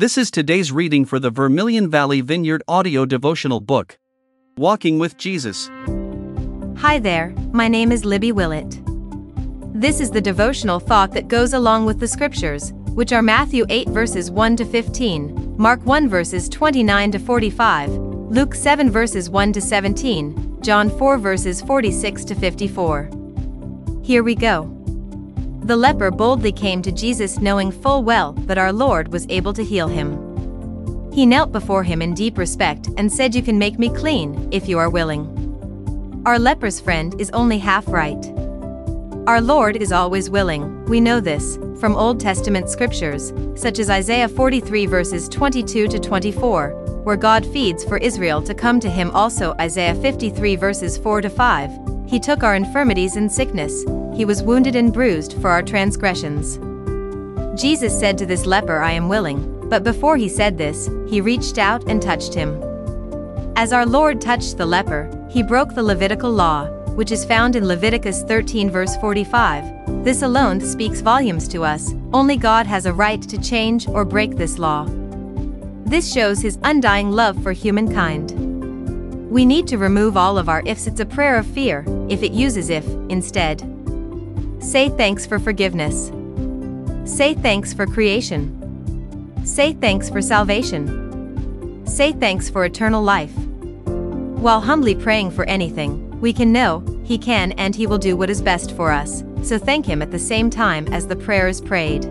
This is today's reading for the Vermilion Valley Vineyard audio devotional book Walking with Jesus. Hi there, my name is Libby Willett. This is the devotional thought that goes along with the scriptures, which are Matthew 8 verses 1 to 15, Mark 1 verses 29 to 45, Luke 7 verses 1 to 17, John 4 verses 46 to 54. Here we go. The leper boldly came to Jesus knowing full well that our Lord was able to heal him. He knelt before him in deep respect and said, You can make me clean, if you are willing. Our leper's friend is only half right. Our Lord is always willing, we know this, from Old Testament scriptures, such as Isaiah 43 verses 22 to 24, where God feeds for Israel to come to him, also Isaiah 53 verses 4 to 5. He took our infirmities and sickness, he was wounded and bruised for our transgressions. Jesus said to this leper, I am willing, but before he said this, he reached out and touched him. As our Lord touched the leper, he broke the Levitical law, which is found in Leviticus 13 verse 45. This alone speaks volumes to us, only God has a right to change or break this law. This shows his undying love for humankind. We need to remove all of our ifs. It's a prayer of fear, if it uses if, instead. Say thanks for forgiveness. Say thanks for creation. Say thanks for salvation. Say thanks for eternal life. While humbly praying for anything, we can know He can and He will do what is best for us, so thank Him at the same time as the prayer is prayed.